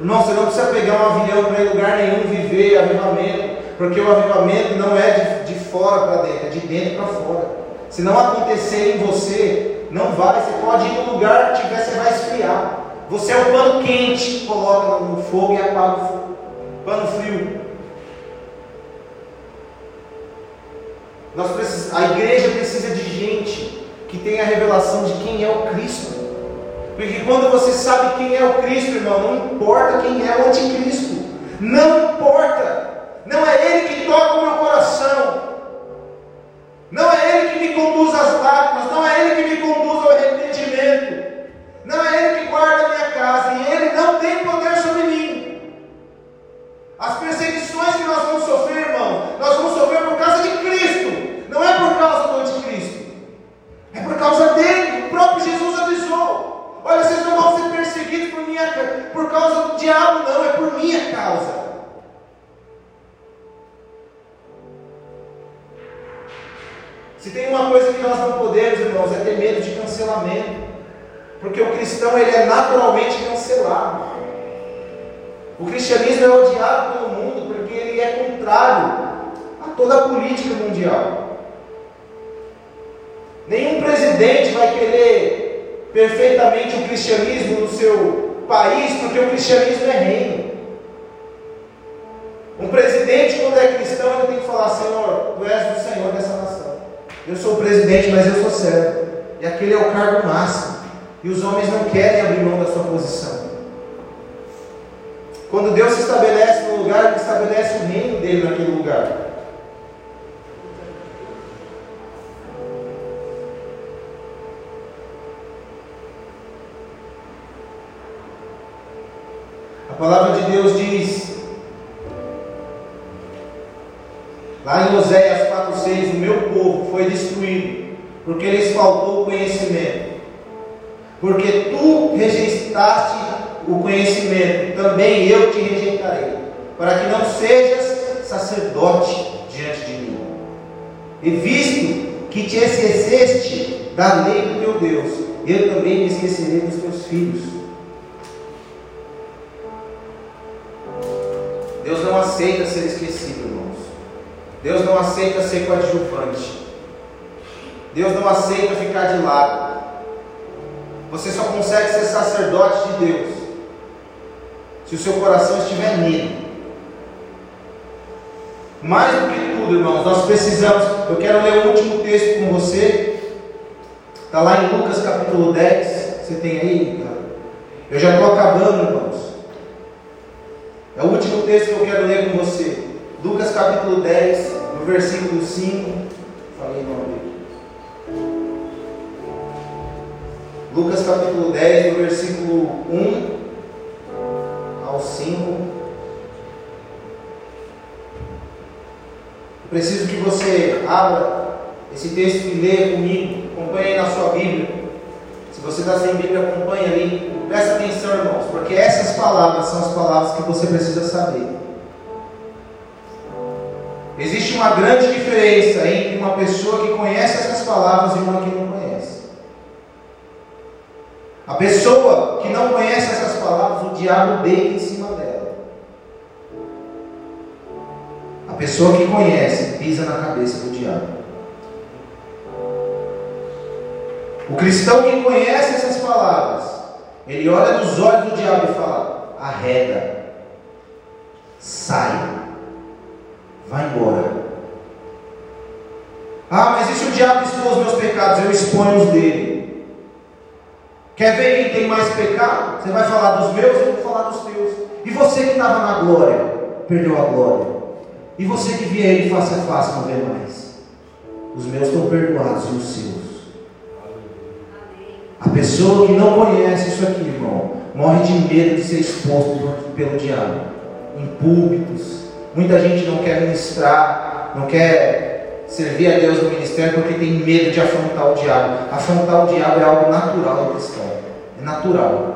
Irmão, você não precisa pegar um avião para ir lugar nenhum viver avivamento, porque o avivamento não é de, de fora para dentro, é de dentro para fora. Se não acontecer em você, não vai. Você pode ir no lugar que tiver, você vai esfriar. Você é o pano quente que coloca no fogo e apaga o fogo. Pano frio. Nós precisamos, a igreja precisa de gente que tenha a revelação de quem é o Cristo. Porque quando você sabe quem é o Cristo, irmão, não importa quem é o anticristo. Não importa. Não é ele que toca o meu coração. Não é ele que me conduz às lágrimas. Não é ele que me conduz ao arrependimento. Não é ele que guarda a minha casa. E ele não tem poder sobre mim. As perseguições que nós vamos sofrer, irmão, nós vamos sofrer por causa de Cristo. Por causa dele. O próprio Jesus avisou. Olha, vocês não vão ser perseguidos por, minha, por causa do diabo, não. É por minha causa. Se tem uma coisa que nós não podemos, irmãos, é ter medo de cancelamento. Porque o cristão ele é naturalmente cancelado. O cristianismo é odiado pelo mundo porque ele é contrário a toda a política mundial. Nenhum presidente vai querer perfeitamente o cristianismo no seu país, porque o cristianismo é reino. Um presidente, quando é cristão, ele tem que falar: Senhor, tu és o Senhor dessa nação. Eu sou o presidente, mas eu sou servo. E aquele é o cargo máximo. E os homens não querem abrir mão da sua posição. Quando Deus se estabelece no lugar, Ele estabelece o reino dele naquele lugar. Palavra de Deus diz, lá em Oséias 4,6: O meu povo foi destruído, porque lhes faltou conhecimento. Porque tu rejeitaste o conhecimento, também eu te rejeitarei, para que não sejas sacerdote diante de mim. E visto que te esqueceste da lei do teu Deus, eu também me esquecerei dos teus filhos. Deus não aceita ser esquecido, irmãos. Deus não aceita ser coadjuvante. Deus não aceita ficar de lado. Você só consegue ser sacerdote de Deus se o seu coração estiver nele. Mais do que tudo, irmãos, nós precisamos. Eu quero ler o último texto com você. Está lá em Lucas capítulo 10. Você tem aí? Eu já estou acabando, irmãos. É o último texto que eu quero ler com você. Lucas capítulo 10, no versículo 5. Falei nome dele. Lucas capítulo 10, do versículo 1 ao 5. Preciso que você abra esse texto e leia comigo. Acompanhe aí na sua Bíblia. Se você está sem Bíblia, acompanhe ali. Presta atenção, irmãos, porque essas palavras são as palavras que você precisa saber. Existe uma grande diferença entre uma pessoa que conhece essas palavras e uma que não conhece. A pessoa que não conhece essas palavras, o diabo deita em cima dela. A pessoa que conhece pisa na cabeça do diabo. O cristão que conhece essas palavras, ele olha nos olhos do diabo e fala: arreda, sai, vai embora. Ah, mas e se o diabo expôs meus pecados? Eu exponho os dele. Quer ver quem tem mais pecado? Você vai falar dos meus, eu vou falar dos teus. E você que estava na glória, perdeu a glória. E você que via ele face a face, não vê mais. Os meus estão perdoados e os seus. A pessoa que não conhece isso aqui, irmão, morre de medo de ser exposto pelo diabo. Em púlpitos. Muita gente não quer ministrar, não quer servir a Deus no ministério porque tem medo de afrontar o diabo. Afrontar o diabo é algo natural do cristão. É natural.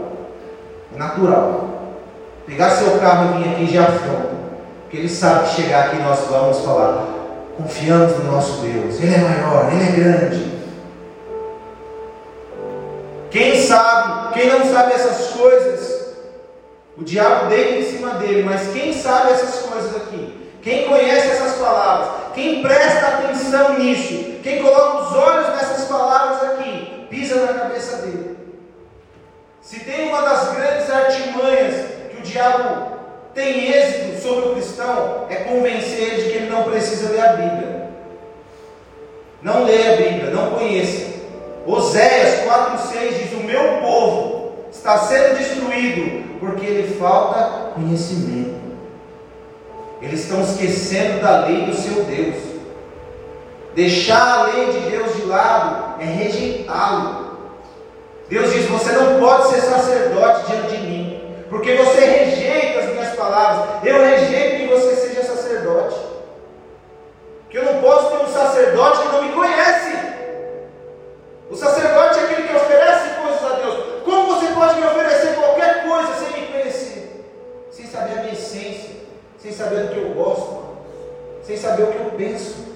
É natural. Pegar seu carro e vir aqui já afronta. Porque ele sabe que chegar aqui nós vamos falar. Confiamos no nosso Deus. Ele é maior, ele é grande. Quem sabe, quem não sabe essas coisas, o diabo deita em cima dele, mas quem sabe essas coisas aqui, quem conhece essas palavras, quem presta atenção nisso, quem coloca os olhos nessas palavras aqui, pisa na cabeça dele. Se tem uma das grandes artimanhas que o diabo tem êxito sobre o cristão, é convencer ele de que ele não precisa ler a Bíblia. Não leia a Bíblia, não conheça. Oséias 4,6 diz: O meu povo está sendo destruído porque lhe falta conhecimento. Eles estão esquecendo da lei do seu Deus. Deixar a lei de Deus de lado é rejeitá-lo. Deus diz: Você não pode ser sacerdote diante de mim, porque você rejeita as minhas palavras. Eu rejeito que você seja sacerdote. Que eu não posso ter um sacerdote que não me conhece. O sacerdote é aquele que oferece coisas a Deus. Como você pode me oferecer qualquer coisa sem me conhecer, sem saber a minha essência? sem saber do que eu gosto, sem saber o que eu penso.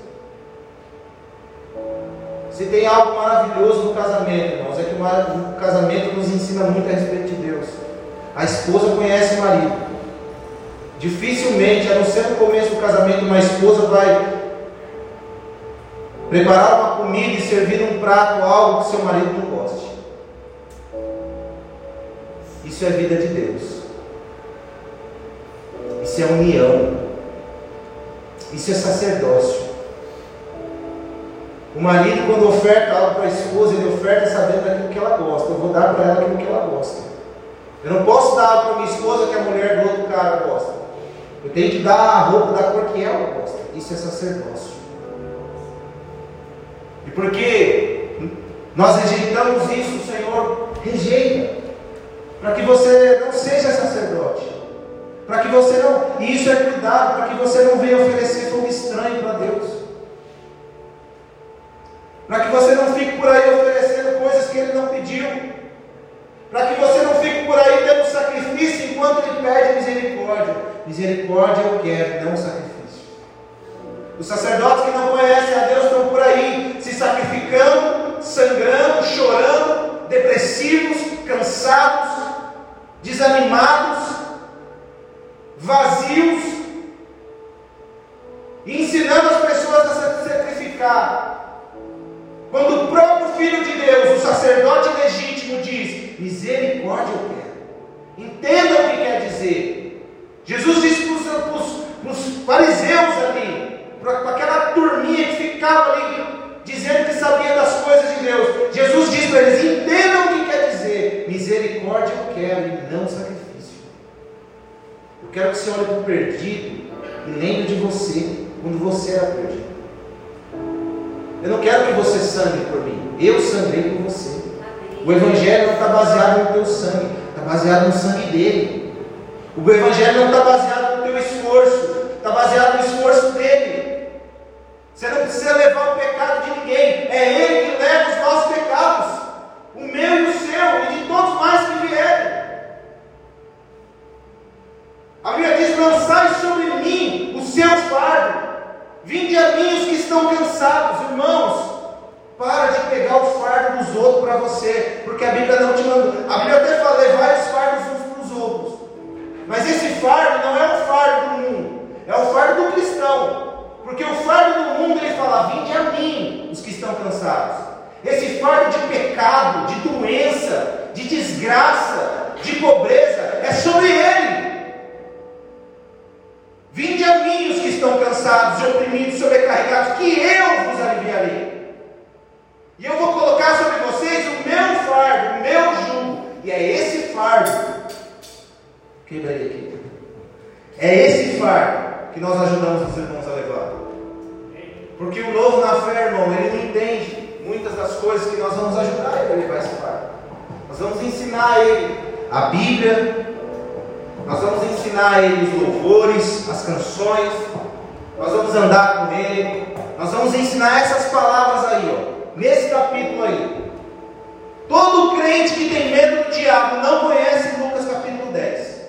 Se tem algo maravilhoso no casamento, irmãos, é que o casamento nos ensina muito a respeito de Deus. A esposa conhece o marido. Dificilmente, a não ser no começo do casamento, uma esposa vai preparar uma comida e servir um prato algo que seu marido não goste. Isso é vida de Deus. Isso é união. Isso é sacerdócio. O marido, quando oferta algo para a esposa, ele oferta sabendo daquilo que ela gosta. Eu vou dar para ela aquilo que ela gosta. Eu não posso dar algo para minha esposa que a mulher do outro cara gosta. Eu tenho que dar a roupa da cor que ela gosta. Isso é sacerdócio. E porque nós rejeitamos isso, o Senhor rejeita. Para que você não seja sacerdote. Para que você não. E isso é cuidado, para que você não venha oferecer fogo estranho para Deus. Para que você não fique por aí oferecendo coisas que Ele não pediu. Para que você não fique por aí tendo sacrifício enquanto Ele pede misericórdia. Misericórdia eu quero, não sacrifício. Os sacerdotes que não conhecem a Deus estão Bíblia, nós vamos ensinar a ele os louvores, as canções, nós vamos andar com ele, nós vamos ensinar essas palavras aí, ó, nesse capítulo aí. Todo crente que tem medo do diabo não conhece Lucas capítulo 10.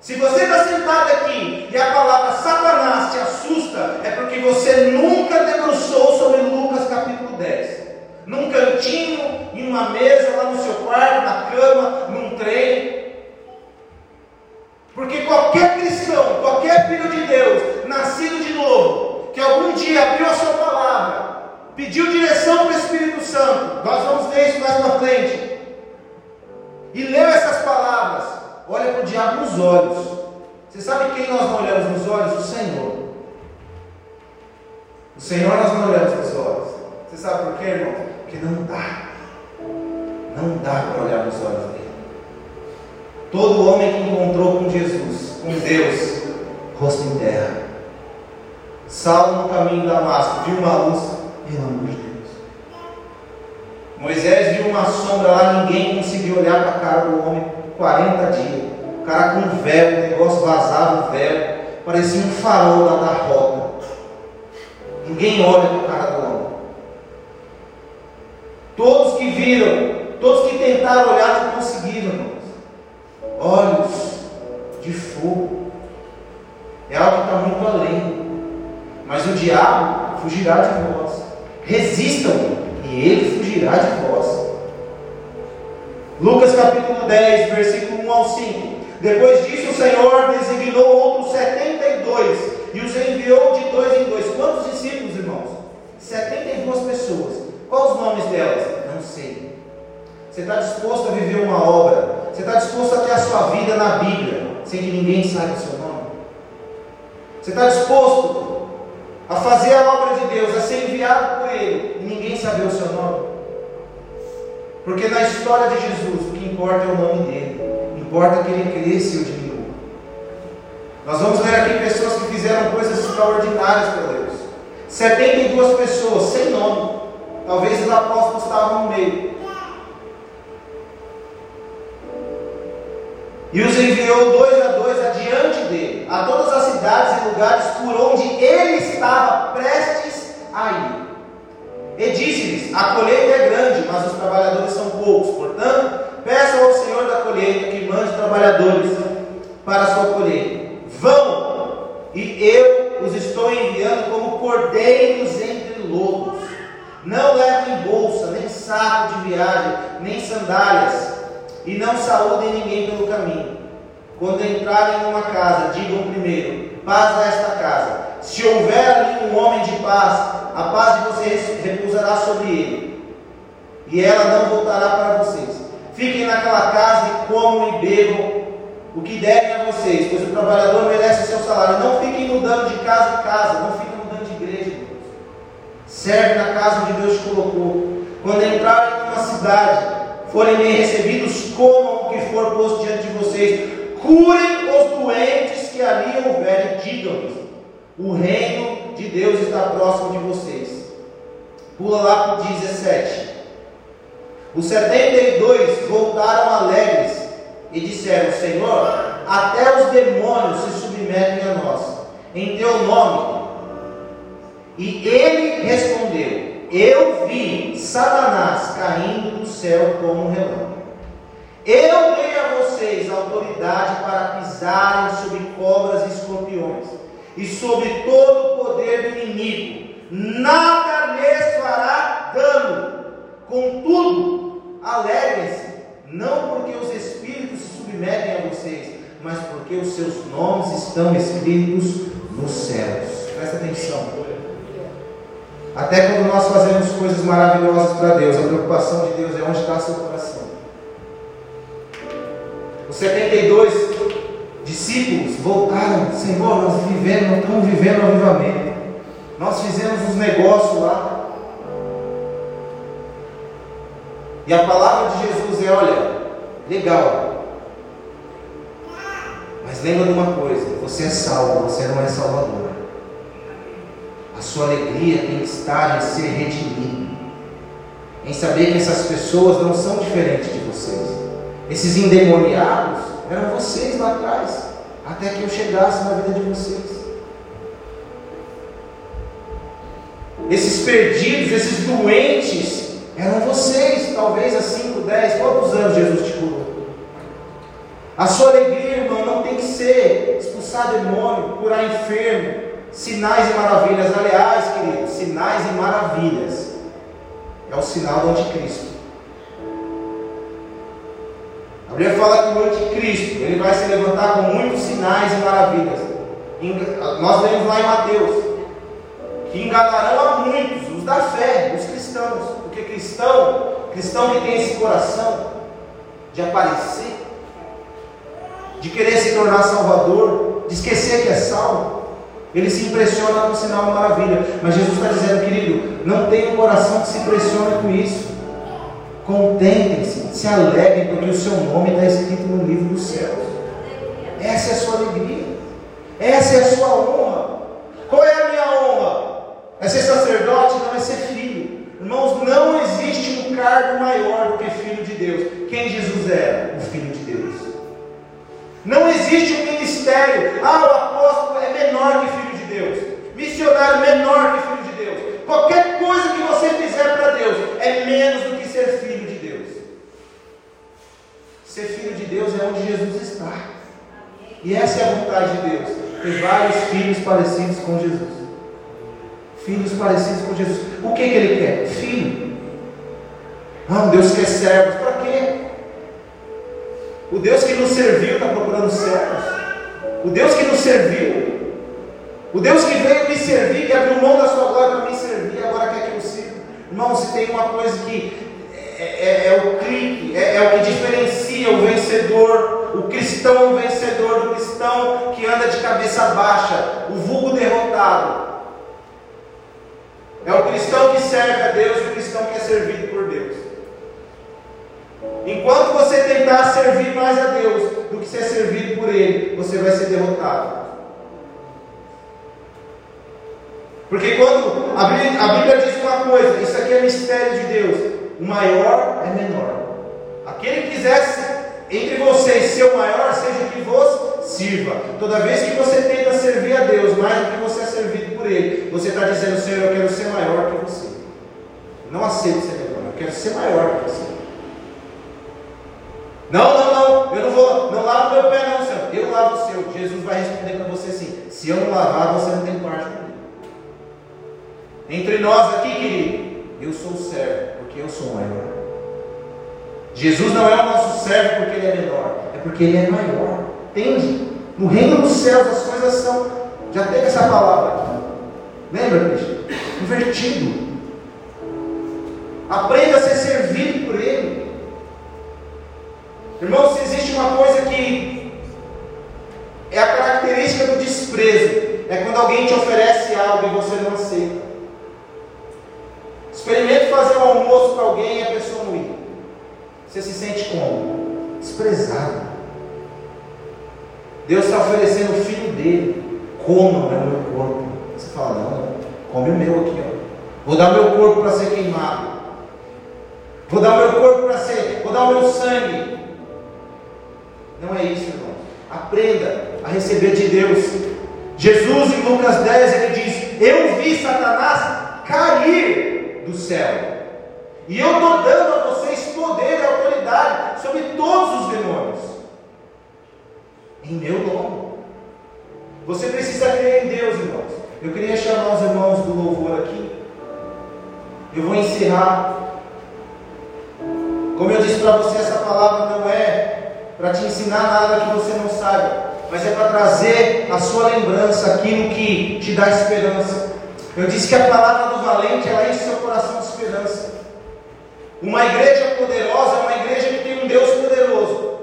Se você está sentado aqui e a palavra Satanás te assusta, é porque você nunca debruçou sobre Lucas capítulo 10. Num cantinho, em uma mesa, lá no seu quarto, na cama, trem. Porque qualquer cristão, qualquer filho de Deus, nascido de novo, que algum dia abriu a sua palavra, pediu direção para o Espírito Santo, nós vamos ver isso mais na frente, e leu essas palavras, olha para o diabo nos olhos. Você sabe quem nós não olhamos nos olhos? O Senhor. O Senhor nós não olhamos nos olhos. Você sabe por quê, irmão? Porque não dá. Não dá para olhar nos olhos dele. Todo homem que encontrou com Jesus, com Deus, rosto em terra. Saulo no caminho de Damasco, viu uma luz, pelo amor de Deus. Moisés viu uma sombra lá, ninguém conseguiu olhar para a cara do homem 40 dias. O cara com véu, o negócio vazava o véu, parecia um farol lá da rota. Ninguém olha para a cara do homem. Todos que viram, todos que tentaram olhar não conseguiram. Olhos de fogo. É algo que está muito além. Mas o diabo fugirá de nós. resistam e ele fugirá de vós. Lucas capítulo 10, versículo 1 ao 5. Depois disso, o Senhor designou outros 72 e os enviou de dois em dois. Quantos discípulos, irmãos? 72 pessoas. Quais os nomes delas? Não sei. Você está disposto a viver uma obra? Você está disposto a ter a sua vida na Bíblia, sem que ninguém saiba o seu nome? Você está disposto a fazer a obra de Deus, a ser enviado por Ele, e ninguém saber o seu nome? Porque na história de Jesus, o que importa é o nome dele, importa que ele cresça ou diminua. Nós vamos ver aqui pessoas que fizeram coisas extraordinárias para Deus. 72 pessoas, sem nome. Talvez os apóstolos estavam no meio. E os enviou dois a dois adiante dele, a todas as cidades e lugares por onde ele estava prestes a ir. E disse-lhes: A colheita é grande, mas os trabalhadores são poucos. Portanto, peçam ao Senhor da colheita que mande trabalhadores para a sua colheita. Vão, e eu os estou enviando como cordeiros entre lobos. Não levem bolsa, nem saco de viagem, nem sandálias e não saúdem ninguém pelo caminho. Quando entrarem numa casa, digam primeiro: paz a esta casa. Se houver ali um homem de paz, a paz de vocês repousará sobre ele, e ela não voltará para vocês. Fiquem naquela casa e comam e bebam o que derem a vocês, pois o trabalhador merece o seu salário. Não fiquem mudando de casa em casa, não fiquem mudando de igreja, irmãos. Serve na casa onde Deus te colocou. Quando entrarem numa cidade, forem bem recebidos, comam o que for posto diante de vocês, curem os doentes que ali houverem, digam-lhes: o reino de Deus está próximo de vocês. Pula lá para o 17. Os 72 voltaram alegres e disseram: Senhor, até os demônios se submetem a nós, em teu nome. E ele respondeu: eu vi Satanás caindo do céu como um relâmpago. Eu dei a vocês autoridade para pisarem sobre cobras e escorpiões, e sobre todo o poder do inimigo. Nada lhes fará dano. Contudo, alegrem-se, não porque os espíritos se submetem a vocês, mas porque os seus nomes estão escritos nos céus. Presta atenção. Até quando nós fazemos coisas maravilhosas para Deus, a preocupação de Deus é onde está seu coração. Os 72 discípulos voltaram, Senhor, nós vivemos, estamos vivendo o avivamento. Nós fizemos os negócios lá. E a palavra de Jesus é: olha, legal. Mas lembra de uma coisa: você é salvo, você não é salvador. A sua alegria tem que estar em ser redimido, em saber que essas pessoas não são diferentes de vocês. Esses endemoniados eram vocês lá atrás, até que eu chegasse na vida de vocês. Esses perdidos, esses doentes, eram vocês, talvez há 5, 10, quantos anos Jesus te curou? A sua alegria, irmão, não tem que ser expulsar demônio, curar enfermo, Sinais e maravilhas, aliás, queridos, sinais e maravilhas é o sinal do anticristo. A Bíblia fala que o anticristo ele vai se levantar com muitos sinais e maravilhas. Nós lemos lá em Mateus que enganarão a muitos, os da fé, os cristãos, porque cristão, cristão que tem esse coração de aparecer, de querer se tornar salvador, de esquecer que é salvo, ele se impressiona com o sinal de maravilha. Mas Jesus está dizendo, querido, não tenha um coração que se impressione com isso. Contentem-se, se alegrem, porque o seu nome está escrito no livro dos céus. Essa é a sua alegria. Essa é a sua honra. Qual é a minha honra? É ser sacerdote? Não é ser filho. Irmãos, não existe um cargo maior do que filho de Deus. Quem Jesus era? O filho de Deus. Não existe um ministério. Ah, o apóstolo é menor que filho de Deus. Missionário menor que filho de Deus. Qualquer coisa que você fizer para Deus é menos do que ser filho de Deus. Ser filho de Deus é onde Jesus está. E essa é a vontade de Deus. Ter vários filhos parecidos com Jesus. Filhos parecidos com Jesus. O que, que ele quer? Filho. Ah, Deus quer servos. O Deus que nos serviu está procurando servos. O Deus que nos serviu. O Deus que veio me servir, que abriu mão da sua glória para me servir, agora quer que eu sirva. Irmão, se tem uma coisa que é, é, é o clique, é, é, o que diferencia o vencedor, o cristão vencedor do cristão que anda de cabeça baixa, o vulgo derrotado. É o cristão que serve a Deus o cristão que é servido. Enquanto você tentar servir mais a Deus do que ser servido por Ele, você vai ser derrotado. Porque quando a Bíblia, a Bíblia diz uma coisa, isso aqui é mistério de Deus, o maior é menor. Aquele que quisesse entre vocês ser o maior, seja que vos sirva. Toda vez que você tenta servir a Deus mais do que você é servido por Ele, você está dizendo, Senhor, eu quero ser maior que você. Não aceito ser menor, eu quero ser maior que você. Não, não, não, eu não vou, não lavo meu pé, não, Senhor. Eu lavo o seu. Jesus vai responder para você assim: se eu não lavar, você não tem parte comigo. Entre nós aqui, querido, eu sou o servo, porque eu sou maior. Jesus não é o nosso servo porque ele é menor, é porque ele é maior. Entende? No reino dos céus as coisas são. Já teve essa palavra aqui. Lembra, Cristo? Invertido. Aprenda a ser servido por Ele. Irmão, se existe uma coisa que é a característica do desprezo, é quando alguém te oferece algo e você não aceita. Experimente fazer um almoço para alguém e a pessoa não ir. Você se sente como? Desprezado. Deus está oferecendo o filho dele. Coma o meu corpo. Você fala, não, come o meu aqui. Ó. Vou dar meu corpo para ser queimado. Vou dar meu corpo para ser, vou dar meu sangue. Não é isso, irmão. Aprenda a receber de Deus. Jesus em Lucas 10 ele diz: Eu vi Satanás cair do céu. E eu estou dando a vocês poder e autoridade sobre todos os demônios. Em meu nome. Você precisa crer em Deus, irmãos. Eu queria chamar os irmãos do louvor aqui. Eu vou encerrar. Como eu disse para você, essa palavra não é para te ensinar nada que você não saiba, mas é para trazer a sua lembrança aquilo que te dá esperança. Eu disse que a palavra do valente ela enche seu coração de esperança. Uma igreja poderosa é uma igreja que tem um Deus poderoso.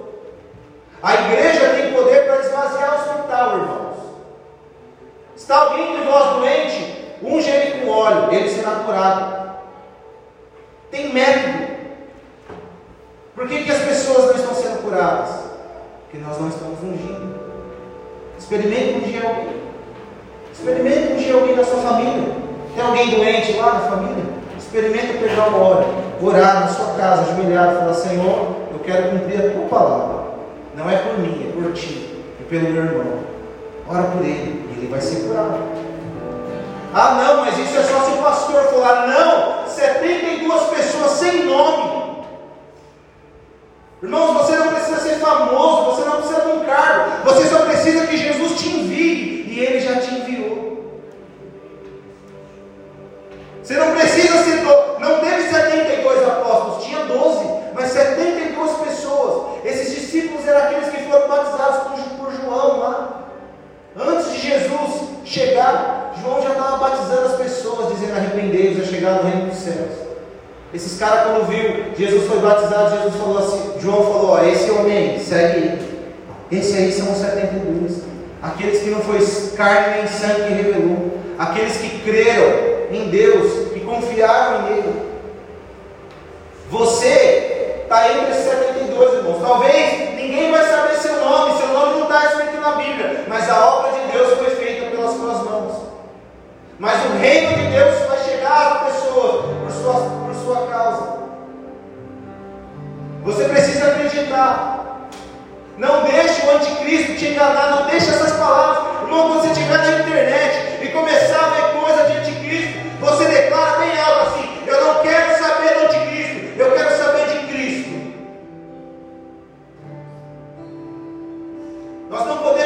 A igreja tem poder para esvaziar o hospital, irmãos. Está alguém de vós doente? Unge ele com óleo, ele será curado. Tem método. Por que, que as pessoas não estão sendo curadas? Porque nós não estamos ungindo. Experimente ungir alguém. Experimente ungir alguém da sua família. Tem alguém doente lá na família? Experimenta pegar o óleo, orar na sua casa, ajoelhar e falar: Senhor, eu quero cumprir a tua palavra. Não é por mim, é por ti e pelo meu irmão. Ora por ele e ele vai ser curado. Ah, não, mas isso é só se o pastor falar. Não, 72 pessoas sem nome. Irmãos, você não precisa ser famoso, você não precisa de um cargo, você só precisa que Jesus te envie e ele já te enviou. Você não precisa ser, do... não teve 72 apóstolos, tinha 12, mas 72 pessoas. Esses discípulos eram aqueles que foram batizados por, por João lá. Antes de Jesus chegar, João já estava batizando as pessoas, dizendo arrependei-vos, é chegar no reino dos céus. Esses caras, quando viu Jesus foi batizado, Jesus falou assim, João falou, ó, esse homem segue ele. Esse aí são os 72. Aqueles que não foi carne nem sangue que revelou. Aqueles que creram em Deus, que confiaram nele. Você está entre esses 72, irmãos. Talvez ninguém vai saber seu nome, seu nome não está escrito na Bíblia, mas a obra de Deus foi feita pelas suas mãos. Mas o reino de Deus vai chegar às pessoas por sua, por sua causa. Você precisa acreditar. Não deixe o anticristo te enganar, não deixe essas palavras. Irmão, quando você estiver na internet e começar a ver coisa de anticristo, você declara bem alto assim: Eu não quero saber do anticristo, eu quero saber de Cristo. Nós não podemos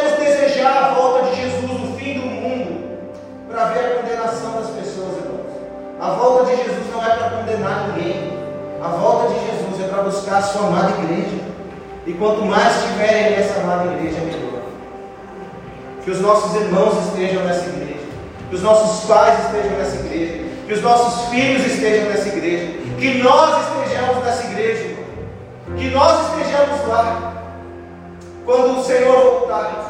volta de Jesus não é para condenar ninguém. A volta de Jesus é para buscar a sua amada igreja. E quanto mais tiverem nessa amada igreja, melhor. Que os nossos irmãos estejam nessa igreja. Que os nossos pais estejam nessa igreja. Que os nossos filhos estejam nessa igreja. Que nós estejamos nessa igreja. Que nós estejamos lá. Quando o Senhor voltar.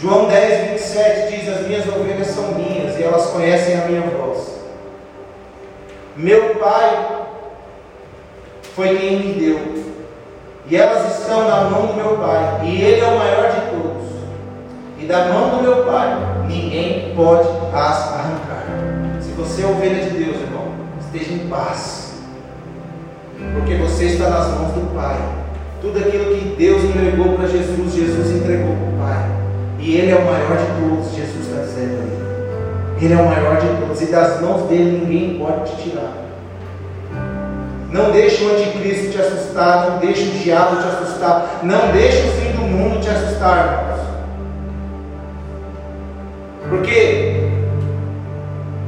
João 10, 27 diz: As minhas ovelhas são minhas e elas conhecem a minha voz. Meu Pai foi quem me deu, e elas estão na mão do meu Pai, e Ele é o maior de todos. E da mão do meu Pai ninguém pode as arrancar. Se você é ovelha de Deus, irmão, esteja em paz, porque você está nas mãos do Pai. Tudo aquilo que Deus entregou para Jesus, Jesus entregou para o Pai. E Ele é o maior de todos, Jesus está dizendo ali. Ele é o maior de todos, e das mãos dele ninguém pode te tirar. Não deixe o anticristo te assustar, não deixe o diabo te assustar, não deixe o fim do mundo te assustar, irmãos. Porque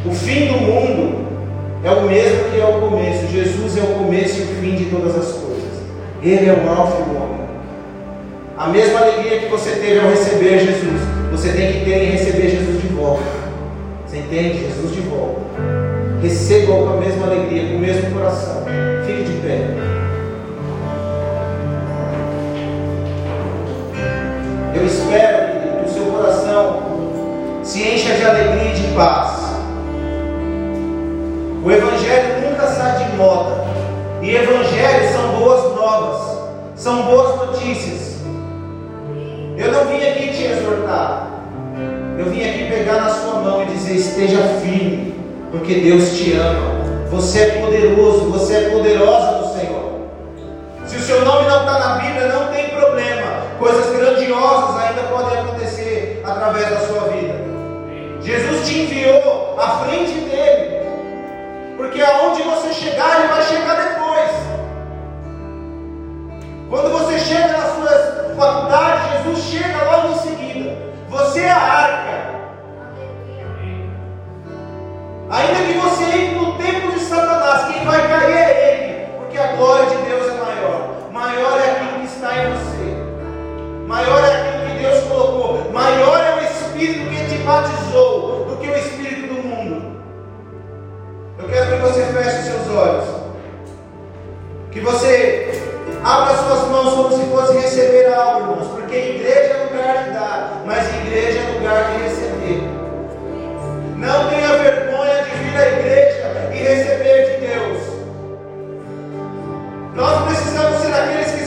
o fim do mundo é o mesmo que é o começo. Jesus é o começo e o fim de todas as coisas. Ele é o alfa e o. A mesma alegria que você teve ao receber Jesus, você tem que ter em receber Jesus de volta. Você entende? Jesus de volta. Receba com a mesma alegria, com o mesmo coração. Fique de pé. Eu espero que o seu coração se encha de alegria e de paz. O Evangelho nunca sai de moda. E Evangelhos são boas novas, são boas notícias. Eu não vim aqui te exortar. Eu vim aqui pegar na sua mão e dizer: esteja firme, porque Deus te ama. Você é poderoso, você é poderosa do Senhor. Se o seu nome não está na Bíblia, não tem problema. Coisas grandiosas ainda podem acontecer através da sua vida. Jesus te enviou à frente dele, porque aonde você chegar, ele vai chegar depois. Quando você chega nas suas faculdades, chega logo em seguida. Você é a arca. Ainda que você entre no templo de Satanás, quem vai cair é ele, porque a glória de Deus é maior. Maior é aquilo que está em você. Maior é aquilo que Deus colocou. Maior é o Espírito que te batizou do que o Espírito do mundo. Eu quero que você feche seus olhos. Que você Abra suas mãos como se fosse receber algo, irmãos, porque igreja é lugar de dar, mas igreja é lugar de receber. Não tenha vergonha de vir à igreja e receber de Deus. Nós precisamos ser aqueles que